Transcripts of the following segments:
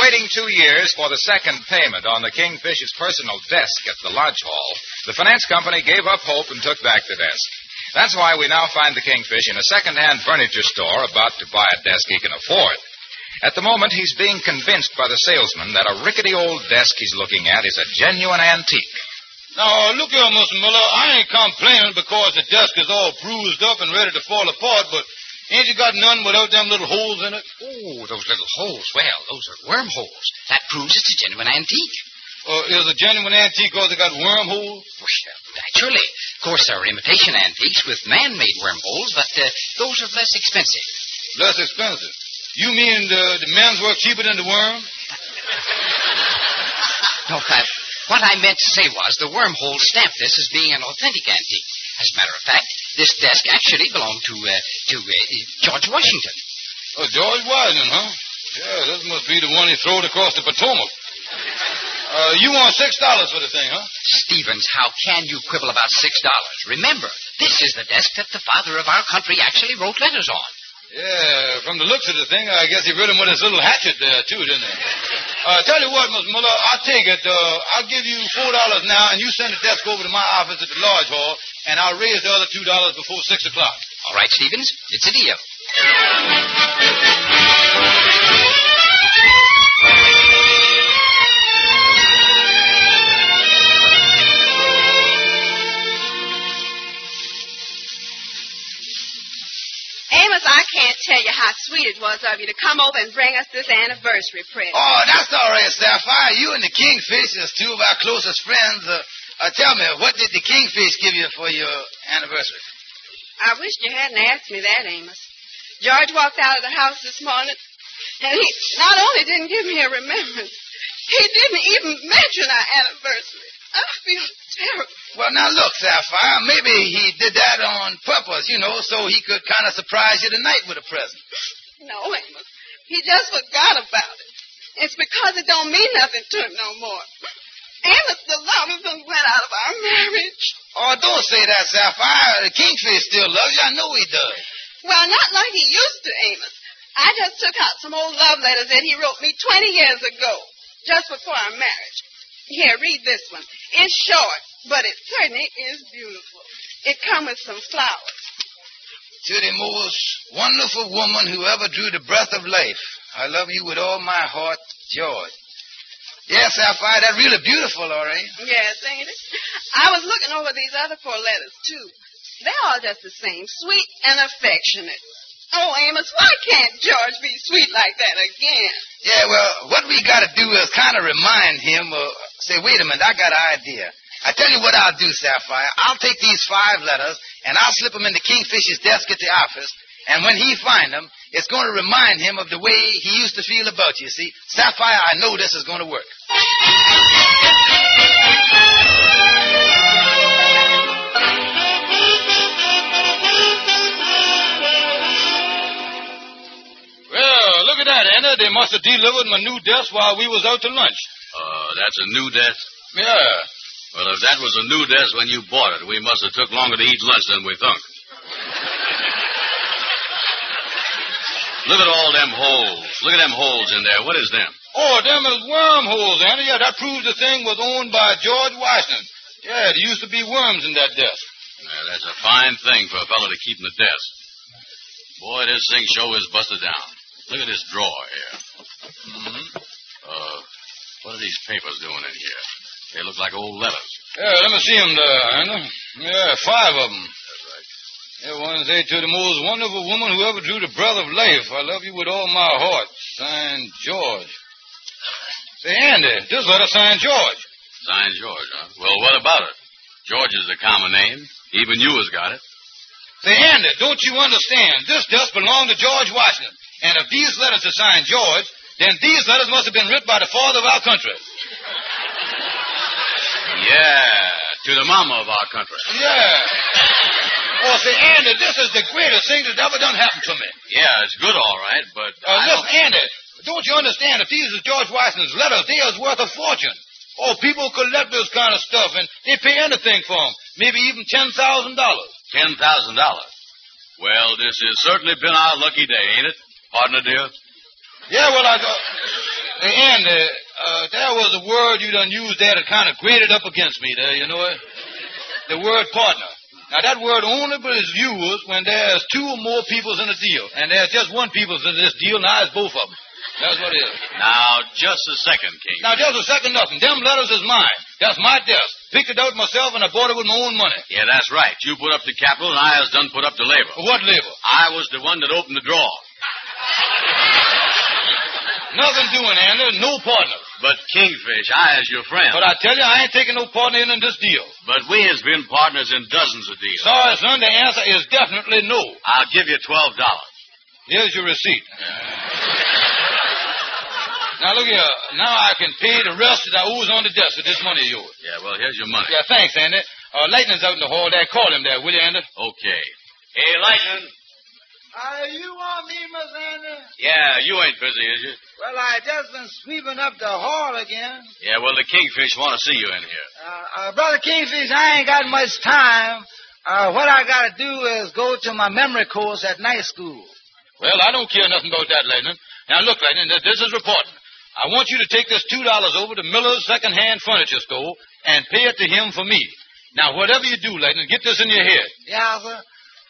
waiting two years for the second payment on the Kingfish's personal desk at the Lodge Hall, the finance company gave up hope and took back the desk. That's why we now find the Kingfish in a second-hand furniture store about to buy a desk he can afford. At the moment, he's being convinced by the salesman that a rickety old desk he's looking at is a genuine antique. Now, look here, Mr. Miller. I ain't complaining because the desk is all bruised up and ready to fall apart, but ain't you got none without them little holes in it? Oh, those little holes. Well, those are wormholes. That proves it's a genuine antique. Uh, is a genuine antique because it got wormholes? Well, naturally. Of course, there are imitation antiques with man-made wormholes, but uh, those are less expensive. Less expensive? You mean the, the men's work cheaper than the worm? No, Pat. what I meant to say was the wormhole stamped this as being an authentic antique. As a matter of fact, this desk actually belonged to uh, to uh, George Washington. Oh, George Washington, huh? Yeah, this must be the one he throwed across the Potomac. Uh, you want six dollars for the thing, huh? Stevens, how can you quibble about six dollars? Remember, this is the desk that the father of our country actually wrote letters on. Yeah, from the looks of the thing, I guess he wrote him with his little hatchet there, too, didn't he? Uh, tell you what, Miss Miller, I'll take it. Uh, I'll give you four dollars now, and you send the desk over to my office at the Lodge Hall, and I'll raise the other two dollars before six o'clock. All right, Stevens, it's a deal. I can't tell you how sweet it was of you to come over and bring us this anniversary present. Oh, that's all right, Sapphire. You and the Kingfish is two of our closest friends. Uh, uh, tell me, what did the Kingfish give you for your anniversary? I wish you hadn't asked me that, Amos. George walked out of the house this morning, and he not only didn't give me a remembrance, he didn't even mention our anniversary. I feel terrible. Well, now look, Sapphire, maybe he did that on purpose, you know, so he could kind of surprise you tonight with a present. No, Amos. He just forgot about it. It's because it don't mean nothing to him no more. Amos, the love of him went out of our marriage. Oh, don't say that, Sapphire. The Kingfish still loves you. I know he does. Well, not like he used to, Amos. I just took out some old love letters that he wrote me 20 years ago, just before our marriage. Here, read this one. It's short, but it certainly is beautiful. It comes with some flowers. To the most wonderful woman who ever drew the breath of life, I love you with all my heart, George. Yes, Sapphire, that's really beautiful, all right. Yes, ain't it? I was looking over these other four letters, too. They're all just the same, sweet and affectionate. Oh, Amos, why can't George be sweet like that again? Yeah, well, what we got to do is kind of remind him, uh, say, wait a minute, I got an idea. I tell you what I'll do, Sapphire. I'll take these five letters and I'll slip them into Kingfish's desk at the office. And when he find them, it's going to remind him of the way he used to feel about you. See, Sapphire, I know this is going to work. Must have delivered my new desk while we was out to lunch. Uh, that's a new desk? Yeah. Well, if that was a new desk when you bought it, we must have took longer to eat lunch than we thunk. Look at all them holes. Look at them holes in there. What is them? Oh, them is wormholes, Andy. Yeah, that proves the thing was owned by George Washington. Yeah, there used to be worms in that desk. Now, that's a fine thing for a fellow to keep in the desk. Boy, this thing sure is busted down. Look at this drawer here. Mm-hmm. Uh, what are these papers doing in here? They look like old letters. Yeah, let me see them there, Andy. Yeah, five of them. That's right. Yeah, one say to the most wonderful woman who ever drew the breath of life. I love you with all my heart. Signed George. Say, Andy, this letter signed George. Signed George, huh? Well, what about it? George is a common name. Even you has got it. Say, Andy, don't you understand? This desk belonged to George Washington. And if these letters are signed George, then these letters must have been written by the father of our country. Yeah, to the mama of our country. Yeah. Well, say, Andy, this is the greatest thing that ever done happened to me. Yeah, it's good, all right, but. Uh, listen, don't- Andy, don't you understand? If these are George Washington's letters, they is worth a fortune. Oh, people collect this kind of stuff, and they pay anything for them. Maybe even $10,000. Ten thousand dollars. Well, this has certainly been our lucky day, ain't it? Partner, dear? Yeah, well, I... Uh, Hey, Andy, uh, there was a word you done used there that kind of grated up against me there, you know it? The word partner. Now, that word only is used when there's two or more peoples in a deal. And there's just one peoples in this deal, now it's both of them. That's what it is. Now, just a second, King. Now, just a second, nothing. Them letters is mine. That's my desk. Picked it out myself, and I bought it with my own money. Yeah, that's right. You put up the capital, and I has done put up the labor. What labor? I was the one that opened the drawer. Nothing doing, Andy. No partner. But Kingfish, I as your friend. But I tell you, I ain't taking no partner in, in this deal. But we has been partners in dozens of deals. Sorry, son, the answer is definitely no. I'll give you twelve dollars. Here's your receipt. Now, look here. Now I can pay the rest that I owes on the desk with this money of yours. Yeah, well, here's your money. Yeah, thanks, Andy. Uh, Lightning's out in the hall there. Call him there, will you, Andy? Okay. Hey, Lightning. Uh, you want me, Miss Andy? Yeah, you ain't busy, is you? Well, I just been sweeping up the hall again. Yeah, well, the Kingfish want to see you in here. Uh, uh, Brother Kingfish, I ain't got much time. Uh, what I gotta do is go to my memory course at night school. Well, I don't care nothing about that, Lightning. Now, look, Lightning, this is reporting. I want you to take this $2 over to Miller's second-hand furniture store and pay it to him for me. Now, whatever you do, Lightning, get this in your head. Yeah, sir.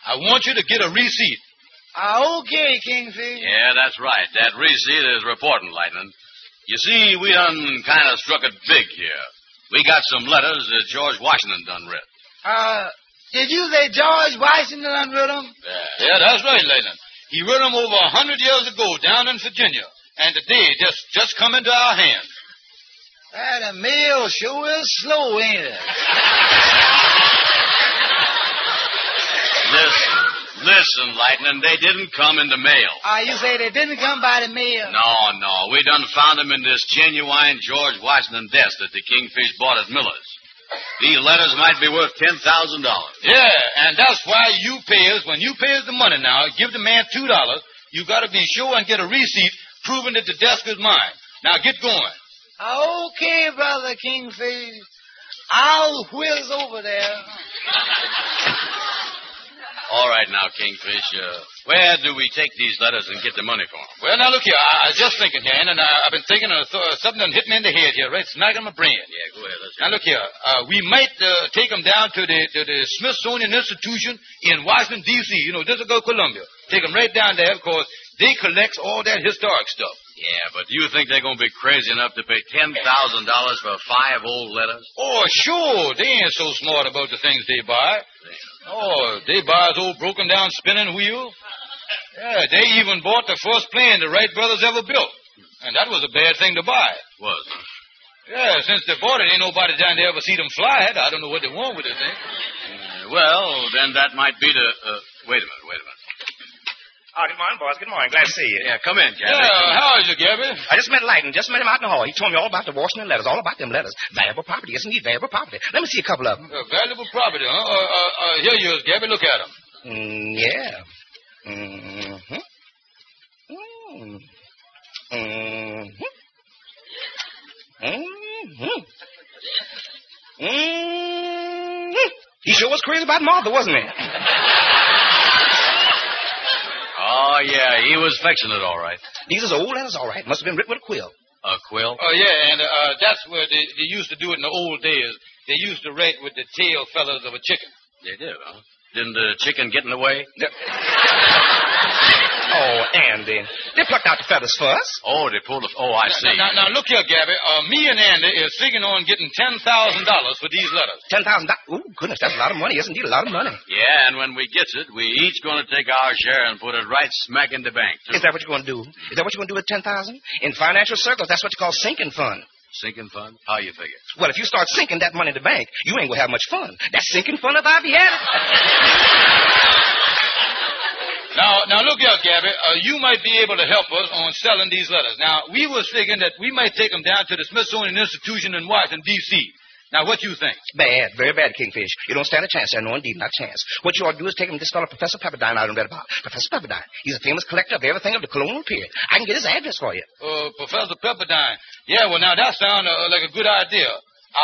I want you to get a receipt. Uh, okay, Kingfish. Yeah, that's right. That receipt is reporting, Lightning. You see, we done kind of struck it big here. We got some letters that George Washington done read. Uh, did you say George Washington unread them? Yeah. Yeah, that's right, Lightning. He wrote them over a hundred years ago down in Virginia, and today just just come into our hands. That mail sure is slow, ain't it? Listen, listen, Lightning, they didn't come in the mail. Uh, you say they didn't come by the mail? No, no, we done found them in this genuine George Washington desk that the Kingfish bought at Miller's. These letters might be worth ten thousand dollars. Yeah, and that's why you pay us. When you pay us the money now, give the man two dollars. You got to be sure and get a receipt proving that the desk is mine. Now get going. Okay, Brother Kingfish. I'll whiz over there. All right, now, Kingfish, uh, where do we take these letters and get the money for 'em? Well, now look here. I, I was just thinking here, and I, I've been thinking of th- something that hit me in the head here, right smack in my brain. Yeah, go ahead. Let's Now look here. Uh, we might uh, take them down to the to the Smithsonian Institution in Washington D.C. You know, District of Columbia. Take them right down there because they collect all that historic stuff. Yeah, but do you think they're going to be crazy enough to pay ten thousand dollars for five old letters? Oh, sure. They ain't so smart about the things they buy. Oh, they buy those old broken down spinning wheel. Yeah, they even bought the first plane the Wright brothers ever built. And that was a bad thing to buy. Was? Yeah, since they bought it, ain't nobody down there ever see them fly it. I don't know what they want with it thing. Uh, well, then that might be the. Uh, wait a minute, wait a minute. Oh, good morning, boys. Good morning. Glad to see you. Yeah, come in, Gabby. Yeah, how is it, Gabby? I just met Lightning. Just met him out in the hall. He told me all about the Washington letters, all about them letters. Valuable property, isn't he? Valuable property. Let me see a couple of them. Uh, valuable property, huh? Uh, uh, uh, here you is, Gabby. Look at them. Mm, yeah. Mm-hmm. Mm. Mm-hmm. Mm-hmm. Mm-hmm. He sure was crazy about Martha, wasn't he? Oh, yeah, he was fixing it all right. These is old letters, all right. Must have been written with a quill. A quill? Oh, yeah, and uh, that's where they, they used to do it in the old days. They used to write with the tail feathers of a chicken. They did, huh? Didn't the chicken get in the way? Oh, Andy. They plucked out the feathers first. Oh, they pulled the. Oh, I see. Now, now, look here, Gabby. Uh, me and Andy is figuring on getting $10,000 for these letters. Ten thousand dollars. Oh, goodness, that's a lot of money. Yes, indeed, a lot of money. Yeah, and when we gets it, we each going to take our share and put it right smack in the bank. Too. Is that what you're going to do? Is that what you're going to do with ten thousand? In financial circles, that's what you call sinking fund. Sinking fund? How you figure? Well, if you start sinking that money in the bank, you ain't gonna have much fun. That's sinking fun if I ever had it. Now, now look here, Gabby. Uh, you might be able to help us on selling these letters. Now, we was thinking that we might take them down to the Smithsonian Institution in Washington, D.C. Now, what you think? Bad, very bad, Kingfish. You don't stand a chance there. No, indeed, not a chance. What you ought to do is take him to this fellow, Professor Pepperdine, I done read about. Professor Pepperdine. He's a famous collector of everything of the colonial period. I can get his address for you. Uh, Professor Pepperdine. Yeah, well, now that sounds uh, like a good idea.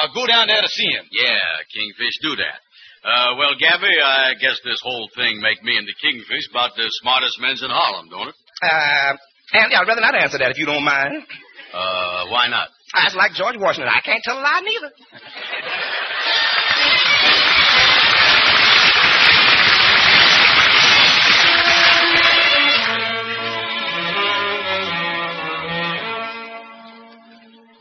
I'll go down there to see him. Yeah, Kingfish, do that. Uh, well, Gabby, I guess this whole thing make me and the Kingfish about the smartest men in Harlem, don't it? Uh, Andy, I'd rather not answer that if you don't mind. Uh, why not? That's like George Washington. I can't tell a lie neither.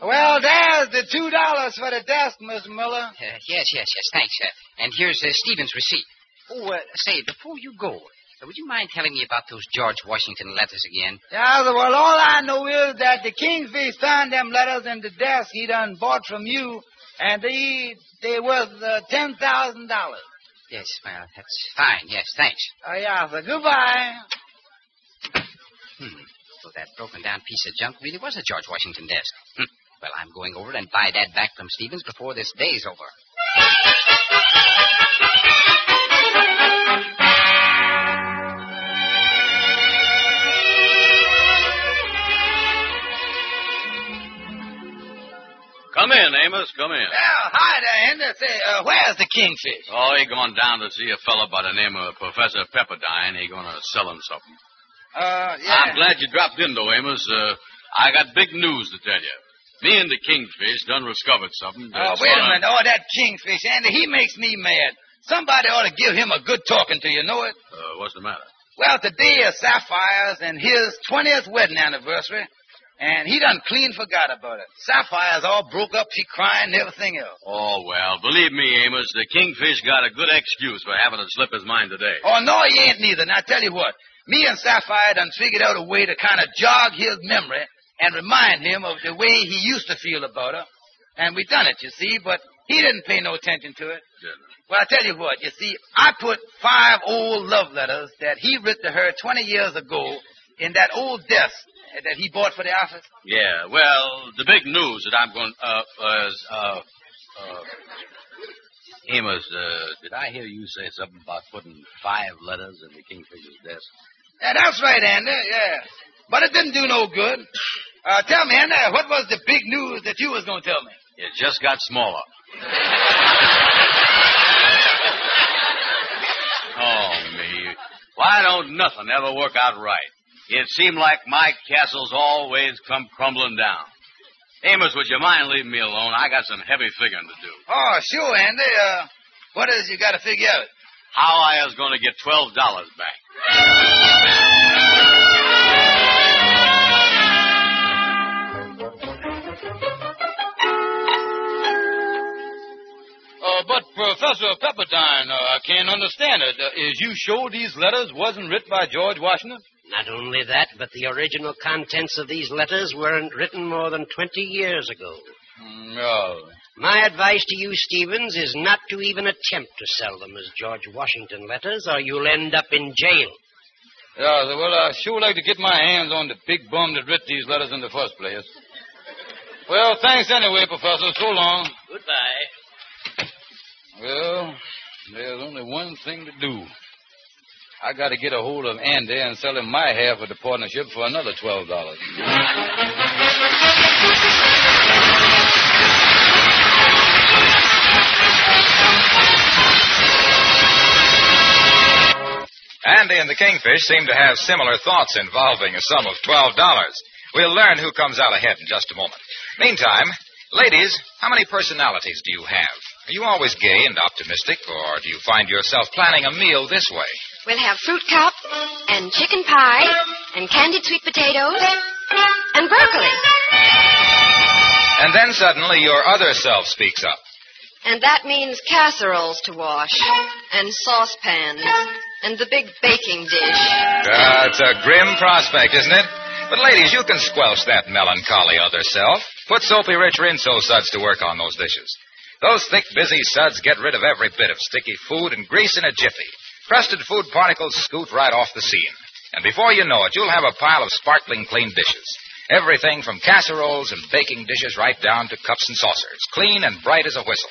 Well, there's the two dollars for the desk, Miss Miller. Uh, yes, yes, yes. Thanks. Uh, and here's uh, Stephen's receipt. Oh, uh, say, before you go, uh, would you mind telling me about those George Washington letters again? Yeah, well, all I know is that the Kingfish found them letters in the desk he done bought from you, and they they worth uh, ten thousand dollars. Yes, well, that's fine. Yes, thanks. Oh yeah, so goodbye. Hmm. So that broken down piece of junk really was a George Washington desk. Well, I'm going over and buy that back from Stevens before this day's over. Come in, Amos. Come in. Well, hi there, Henry. Say, uh, where's the Kingfish? Oh, he gone down to see a fellow by the name of Professor Pepperdine. He gonna sell him something. Uh, yeah. I'm glad you dropped in, though, Amos. Uh, I got big news to tell you. Me and the Kingfish done discovered something. Oh, wait a minute. Oh, that Kingfish, Andy, he makes me mad. Somebody ought to give him a good talking to, you know it? Uh, what's the matter? Well, today is Sapphire's and his 20th wedding anniversary, and he done clean forgot about it. Sapphire's all broke up, she crying and everything else. Oh, well, believe me, Amos, the Kingfish got a good excuse for having to slip his mind today. Oh, no, he ain't neither. Now, tell you what. Me and Sapphire done figured out a way to kind of jog his memory and remind him of the way he used to feel about her. And we done it, you see, but he didn't pay no attention to it. Well, I tell you what, you see, I put five old love letters that he wrote to her 20 years ago in that old desk that he bought for the office. Yeah, well, the big news that I'm going, uh, uh, is, uh, uh, Amos, uh, did I hear you say something about putting five letters in the Kingfish's desk? Yeah, that's right, Andy, yeah. But it didn't do no good. Uh, tell me, Andy, what was the big news that you was going to tell me? It just got smaller. oh, me. Why don't nothing ever work out right? It seemed like my castles always come crumbling down. Amos, would you mind leaving me alone? I got some heavy figuring to do. Oh, sure, Andy. Uh, what is you got to figure out? How I was going to get $12 back. Professor Pepperdine, uh, I can't understand it. Uh, is you sure these letters wasn't written by George Washington? Not only that, but the original contents of these letters weren't written more than 20 years ago. Mm, no. My advice to you, Stevens, is not to even attempt to sell them as George Washington letters, or you'll end up in jail. Yeah, well, I sure like to get my hands on the big bum that wrote these letters in the first place. Well, thanks anyway, Professor. So long. Goodbye. Well, there's only one thing to do. I got to get a hold of Andy and sell him my half of the partnership for another twelve dollars. Andy and the Kingfish seem to have similar thoughts involving a sum of $12. We'll learn who comes out ahead in just a moment. Meantime, ladies, how many personalities do you have? Are you always gay and optimistic, or do you find yourself planning a meal this way? We'll have fruit cup and chicken pie and candied sweet potatoes and broccoli. And then suddenly your other self speaks up. And that means casseroles to wash and saucepans and the big baking dish. That's a grim prospect, isn't it? But ladies, you can squelch that melancholy other self. Put soapy rich rinso suds to work on those dishes. Those thick, busy suds get rid of every bit of sticky food and grease in a jiffy. Crusted food particles scoot right off the scene. And before you know it, you'll have a pile of sparkling clean dishes. Everything from casseroles and baking dishes right down to cups and saucers, clean and bright as a whistle.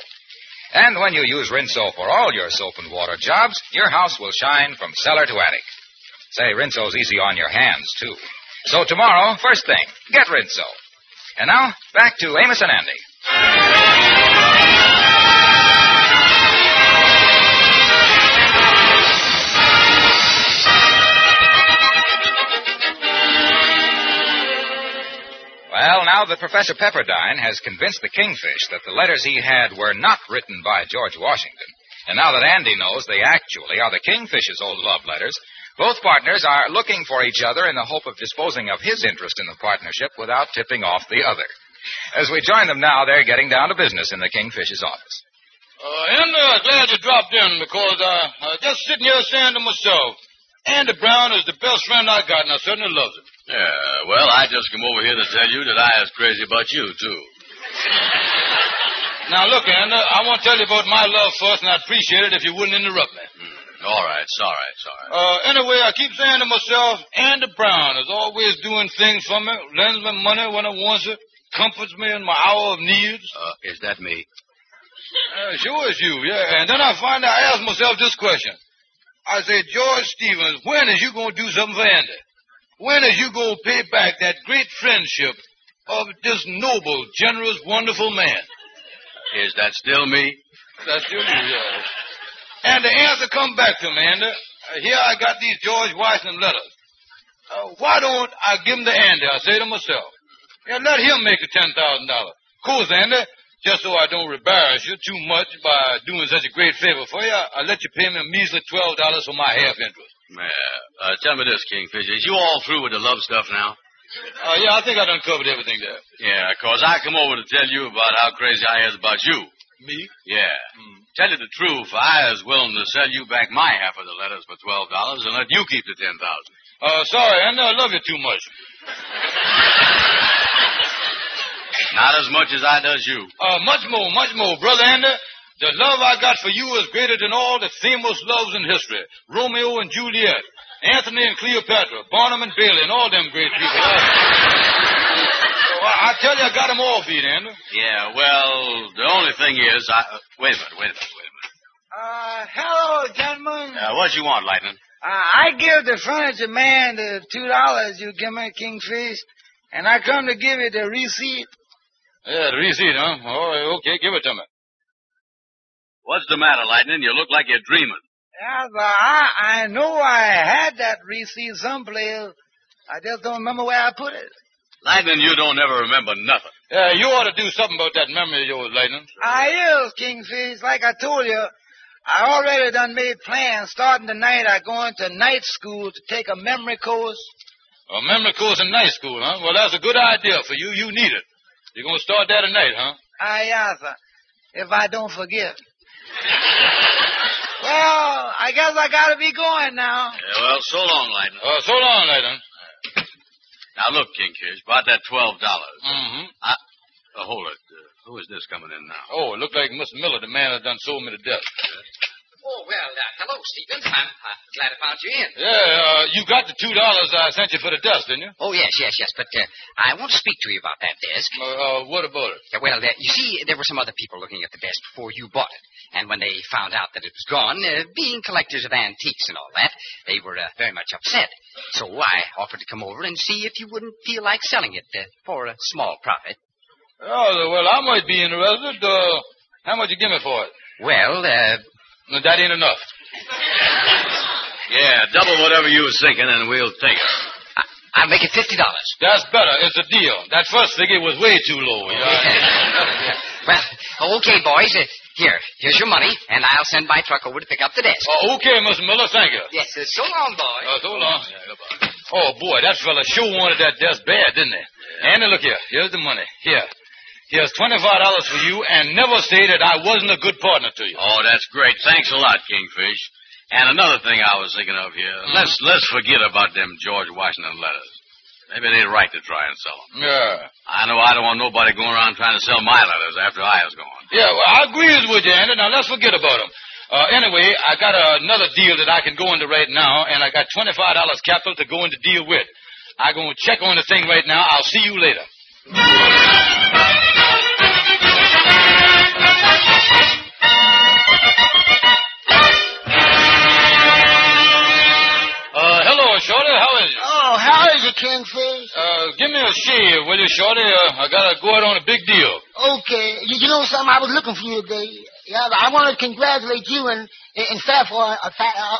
And when you use Rinso for all your soap and water jobs, your house will shine from cellar to attic. Say, Rinso's easy on your hands, too. So tomorrow, first thing, get Rinso. And now, back to Amos and Andy. Well, now that Professor Pepperdine has convinced the Kingfish that the letters he had were not written by George Washington, and now that Andy knows they actually are the Kingfish's old love letters, both partners are looking for each other in the hope of disposing of his interest in the partnership without tipping off the other. As we join them now, they're getting down to business in the Kingfish's office. Uh, and uh, glad you dropped in because uh, uh, just sitting here saying to myself, Andy Brown is the best friend I got, and I certainly loves him. Yeah, well, I just come over here to tell you that I is crazy about you, too. Now, look, Andy, I want to tell you about my love first, and I'd appreciate it if you wouldn't interrupt me. Mm, all right, sorry, sorry. Uh, anyway, I keep saying to myself, Andy Brown is always doing things for me, lends me money when I want it, comforts me in my hour of needs. Uh, is that me? Uh, sure is you, yeah. And then I find I ask myself this question. I say, George Stevens, when is you going to do something for Andy? When is you going to pay back that great friendship of this noble, generous, wonderful man? Is that still me? That's still you, yeah. And the answer come back to me, Andy. Uh, here I got these George Washington letters. Uh, why don't I give them to Andy? I say to myself. Yeah, let him make the $10,000. Cool, Andy, just so I don't embarrass you too much by doing such a great favor for you, I'll let you pay me a measly $12 for my half interest. Yeah. Uh, tell me this, Kingfish. Is you all through with the love stuff now? Uh, yeah, I think I done covered everything there. Yeah, 'cause I come over to tell you about how crazy I is about you. Me? Yeah. Tell you the truth, I is willing to sell you back my half of the letters for twelve dollars and let you keep the ten thousand. Uh, sorry, I know I love you too much. Not as much as I does you. Uh, much more, much more, brother Andy. The love I got for you is greater than all the famous loves in history. Romeo and Juliet, Anthony and Cleopatra, Barnum and Bailey, and all them great people. So I, I tell you, I got them all beat, Andy. Yeah, well, the only thing is, I uh, wait a minute, wait a minute, wait a minute. Uh, hello, gentlemen. Uh, what you want, Lightning? Uh, I give the furniture man the two dollars you give me, Kingfish, and I come to give you the receipt. Yeah, the receipt, huh? Oh, okay, give it to me. What's the matter, Lightning? You look like you're dreaming. Yeah, I, I know I had that receipt someplace. I just don't remember where I put it. Lightning, you don't ever remember nothing. Yeah, you ought to do something about that memory of yours, Lightning. I is, Kingfish. Like I told you, I already done made plans. Starting tonight, I going to night school to take a memory course. A memory course in night school, huh? Well, that's a good idea for you. You need it. You're going to start that tonight, huh? Aye, yes, sir. If I don't forget. Well, I guess I gotta be going now. Yeah, well, so long, Lightning. Uh, so long, Lightning. Now look, Kingfish, about that twelve dollars. Mm-hmm. I, uh, hold it. Uh, who is this coming in now? Oh, it looked like Mr. Miller, the man that done sold me to death. Oh, well, uh, hello, Stevens. I'm uh, glad I found you in. Yeah, uh, you got the two dollars I sent you for the desk, didn't you? Oh, yes, yes, yes. But uh, I want to speak to you about that desk. Uh, uh, what about it? Well, uh, you see, there were some other people looking at the desk before you bought it. And when they found out that it was gone, uh, being collectors of antiques and all that, they were uh, very much upset. So I offered to come over and see if you wouldn't feel like selling it uh, for a small profit. Oh, well, I might be interested. Uh, how much you give me for it? Well, uh, No, that ain't enough. Yeah, double whatever you was thinking, and we'll take it. I'll make it fifty dollars. That's better. It's a deal. That first figure was way too low. You know? well, okay, boys. Uh, here, here's your money, and I'll send my truck over to pick up the desk. Oh, okay, Mr. Miller. Thank you. Yes, sir. so long, boys. Uh, so long. Oh, boy, that fella sure wanted that desk bad, didn't he? Andy, look here. Here's the money. Here. Here's $25 for you, and never say that I wasn't a good partner to you. Oh, that's great. Thanks a lot, Kingfish. And another thing I was thinking of here. Let's let's forget about them George Washington letters. Maybe they're right to try and sell them. Yeah. I know I don't want nobody going around trying to sell my letters after I was gone. Yeah, well, I agree with you, Andy. Now, let's forget about them. Uh, anyway, I got another deal that I can go into right now, and I got $25 capital to go into deal with. I'm going to check on the thing right now. I'll see you later. How is it? Oh, how is it, Kingfish? Uh, give me a shave, will you, Shorty? Uh, I gotta go out on a big deal. Okay. You, you know something? I was looking for you today. Yeah, I want to congratulate you and and Sapphire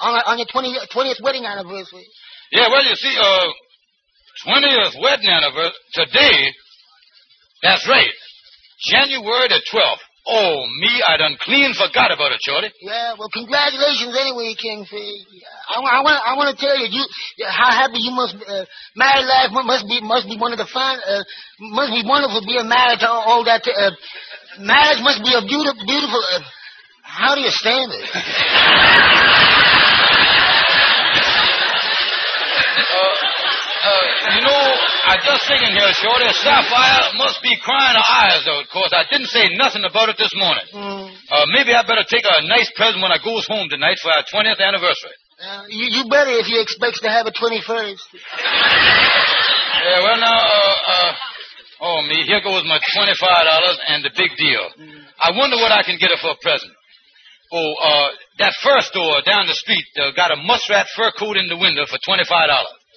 on, on your 20, 20th wedding anniversary. Yeah, well, you see, uh, 20th wedding anniversary, today, That's right. January the 12th. Oh, me, I done clean forgot about it, Shorty. Yeah, well, congratulations anyway, Kingfish. I, I want, I want to tell you, you, how happy you must. Uh, married life must be, must be one of the fine, uh, must be wonderful being married to all, all that. Uh, marriage must be a beautiful, beautiful. Uh, how do you stand it? Uh, you know, I just thinking here, Shorty, Sapphire must be crying her eyes course I didn't say nothing about it this morning. Uh, maybe I better take a nice present when I goes home tonight for our 20th anniversary. Uh, you, you better if you expects to have a 21st. Yeah, well, now, uh, uh, oh, me, here goes my $25 and the big deal. I wonder what I can get her for a present. Oh, uh, that fur store down the street uh, got a muskrat fur coat in the window for $25.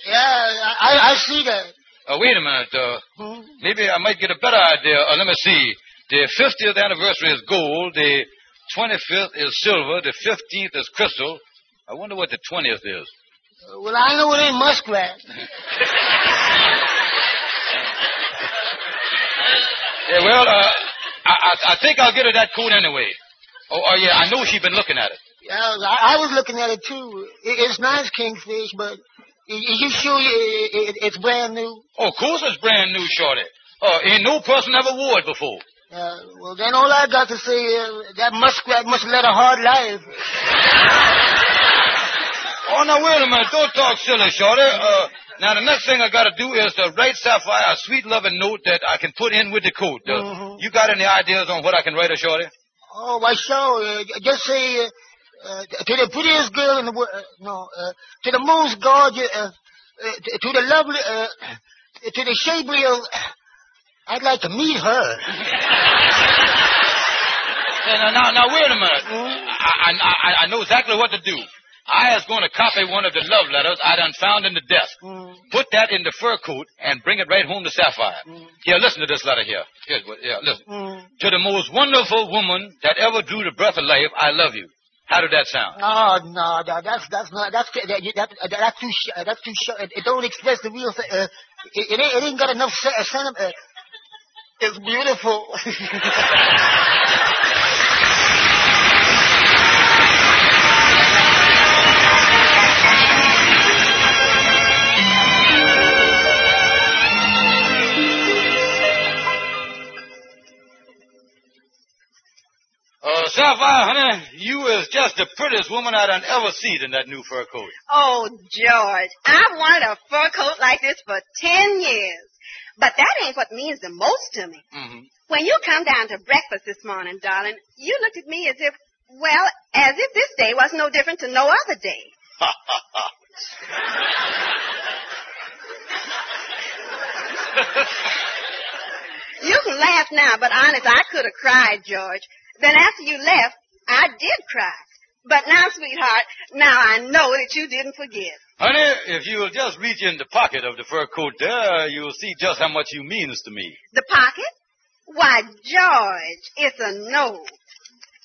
Yeah, I, I see that. Uh, wait a minute. Uh, maybe I might get a better idea. Uh, let me see. The 50th anniversary is gold. The 25th is silver. The 15th is crystal. I wonder what the 20th is. Uh, well, I know it ain't muskrat. Yeah, well, uh, I, I, I think I'll get her that coat anyway. Oh, oh yeah, I know she's been looking at it. Yeah, I, I was looking at it too. It, it's nice, Kingfish, but you sure it's brand new? Oh, of course it's brand new, Shorty. Uh, ain't no person ever wore it before. Uh, well, then all I got to say is that muskrat must have led a hard life. Oh, now wait a minute. Don't talk silly, Shorty. Uh, now the next thing I gotta do is to write Sapphire a sweet loving note that I can put in with the coat. Uh, Mhm. You got any ideas on what I can write her, Shorty? Oh, why sure. Uh, just say uh, to the prettiest girl in the world. Uh, no, uh, to the most gorgeous. Uh, uh, to, to the lovely. Uh, to the shapely. Uh, I'd like to meet her. Now, now, now, wait a minute. I, I, I, I know exactly what to do. I is going to copy one of the love letters I done found in the desk. Put that in the fur coat and bring it right home to Sapphire. Here, listen to this letter here. Here's what, yeah, listen. To the most wonderful woman that ever drew the breath of life, I love you. How did that sound? Oh no, no, that's that's not that's that, that, that, that's too sh- that's too sh- it, it don't express the real. Uh, it, it ain't it ain't got enough uh, sentiment. Uh, it's beautiful. Uh, Sapphire, honey, you is just the prettiest woman I done ever seen in that new fur coat. Oh, George, I've wanted a fur coat like this for ten years. But that ain't what means the most to me. Mm-hmm. When you come down to breakfast this morning, darling, you looked at me as if, well, as if this day was no different to no other day. You can laugh now, but honest, I could have cried, George. Then after you left, I did cry. But now, sweetheart, now I know that you didn't forget. Honey, if you will just reach in the pocket of the fur coat there, you will see just how much you means to me. The pocket? Why, George, it's a note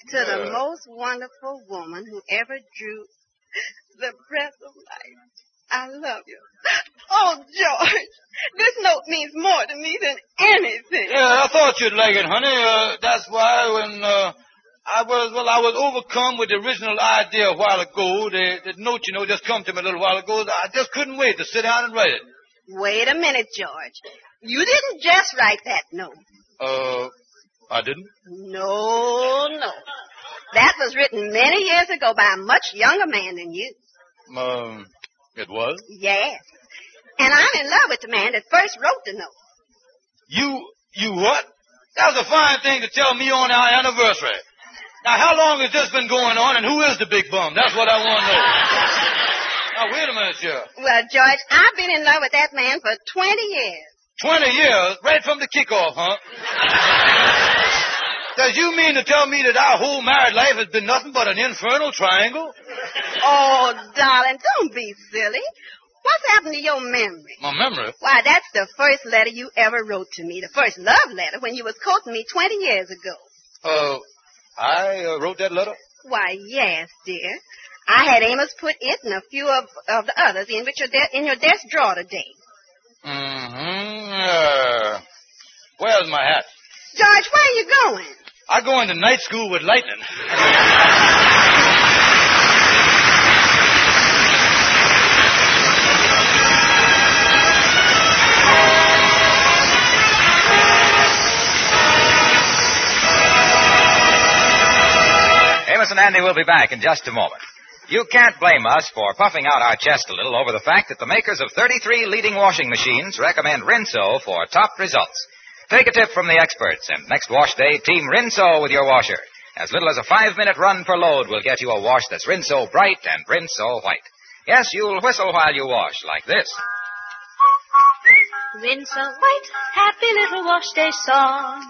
to the uh. most wonderful woman who ever drew the breath of life. I love you. Oh, George, this note means more to me than anything. Yeah, I thought you'd like it, honey. Uh, that's why when uh, I was, well, I was overcome with the original idea a while ago. The, the note, you know, just come to me a little while ago. I just couldn't wait to sit down and write it. Wait a minute, George. You didn't just write that note. Uh, I didn't. No, no. That was written many years ago by a much younger man than you. Um, it was. Yes. And I'm in love with the man that first wrote the note. You, you what? That was a fine thing to tell me on our anniversary. Now, how long has this been going on, and who is the big bum? That's what I want to know. now, wait a minute, Sapphire. Well, George, I've been in love with that man for 20 years. Twenty years, right from the kickoff, huh? Does you mean to tell me that our whole married life has been nothing but an infernal triangle? Oh, darling, don't be silly. What's happened to your memory? My memory. Why, that's the first letter you ever wrote to me, the first love letter when you was courting me 20 years ago. Uh, I uh, wrote that letter. Why, yes, dear. I had Amos put it and a few of, of the others in, with your de- in your desk drawer today. Mm-hmm. Uh, Where's my hat? George, where are you going? I go into night school with lightning. Amos and Andy will be back in just a moment. You can't blame us for puffing out our chest a little over the fact that the makers of 33 leading washing machines recommend Rinso for top results. Take a tip from the experts, and next wash day, team Rinso with your washer. As little as a five minute run per load will get you a wash that's Rinso bright and Rinso white. Yes, you'll whistle while you wash, like this. Rinso white, happy little wash day song.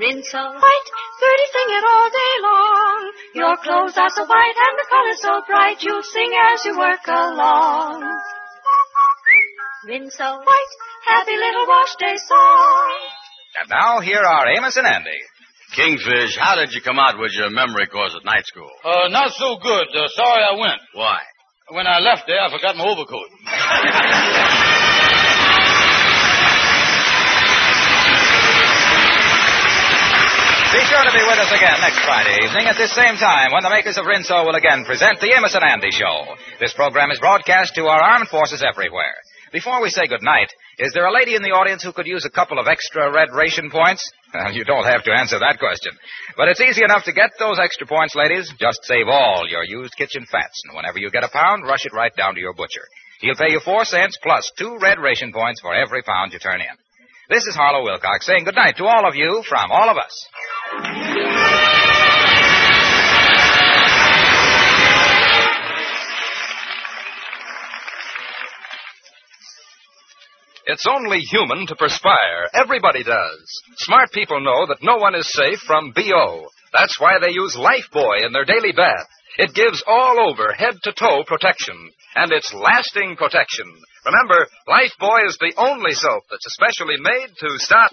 Rinso white, dirty sing it all day long. Your clothes are so white and the color so bright, you'll sing as you work along. Rinso white, happy little wash day song. And now, here are Amos and Andy. Kingfish, how did you come out with your memory course at night school? Uh, not so good. Uh, sorry I went. Why? When I left there, I forgot my overcoat. Be sure to be with us again next Friday evening at this same time when the makers of Rinso will again present the Amos and Andy Show. This program is broadcast to our armed forces everywhere. Before we say good night, is there a lady in the audience who could use a couple of extra red ration points? You don't have to answer that question. But it's easy enough to get those extra points, ladies. Just save all your used kitchen fats, and whenever you get a pound, rush it right down to your butcher. He'll pay you four cents plus two red ration points for every pound you turn in. This is Harlow Wilcox saying good night to all of you from all of us. It's only human to perspire. Everybody does. Smart people know that no one is safe from BO. That's why they use Lifebuoy in their daily bath. It gives all over, head to toe protection. And it's lasting protection. Remember, Lifebuoy is the only soap that's especially made to stop.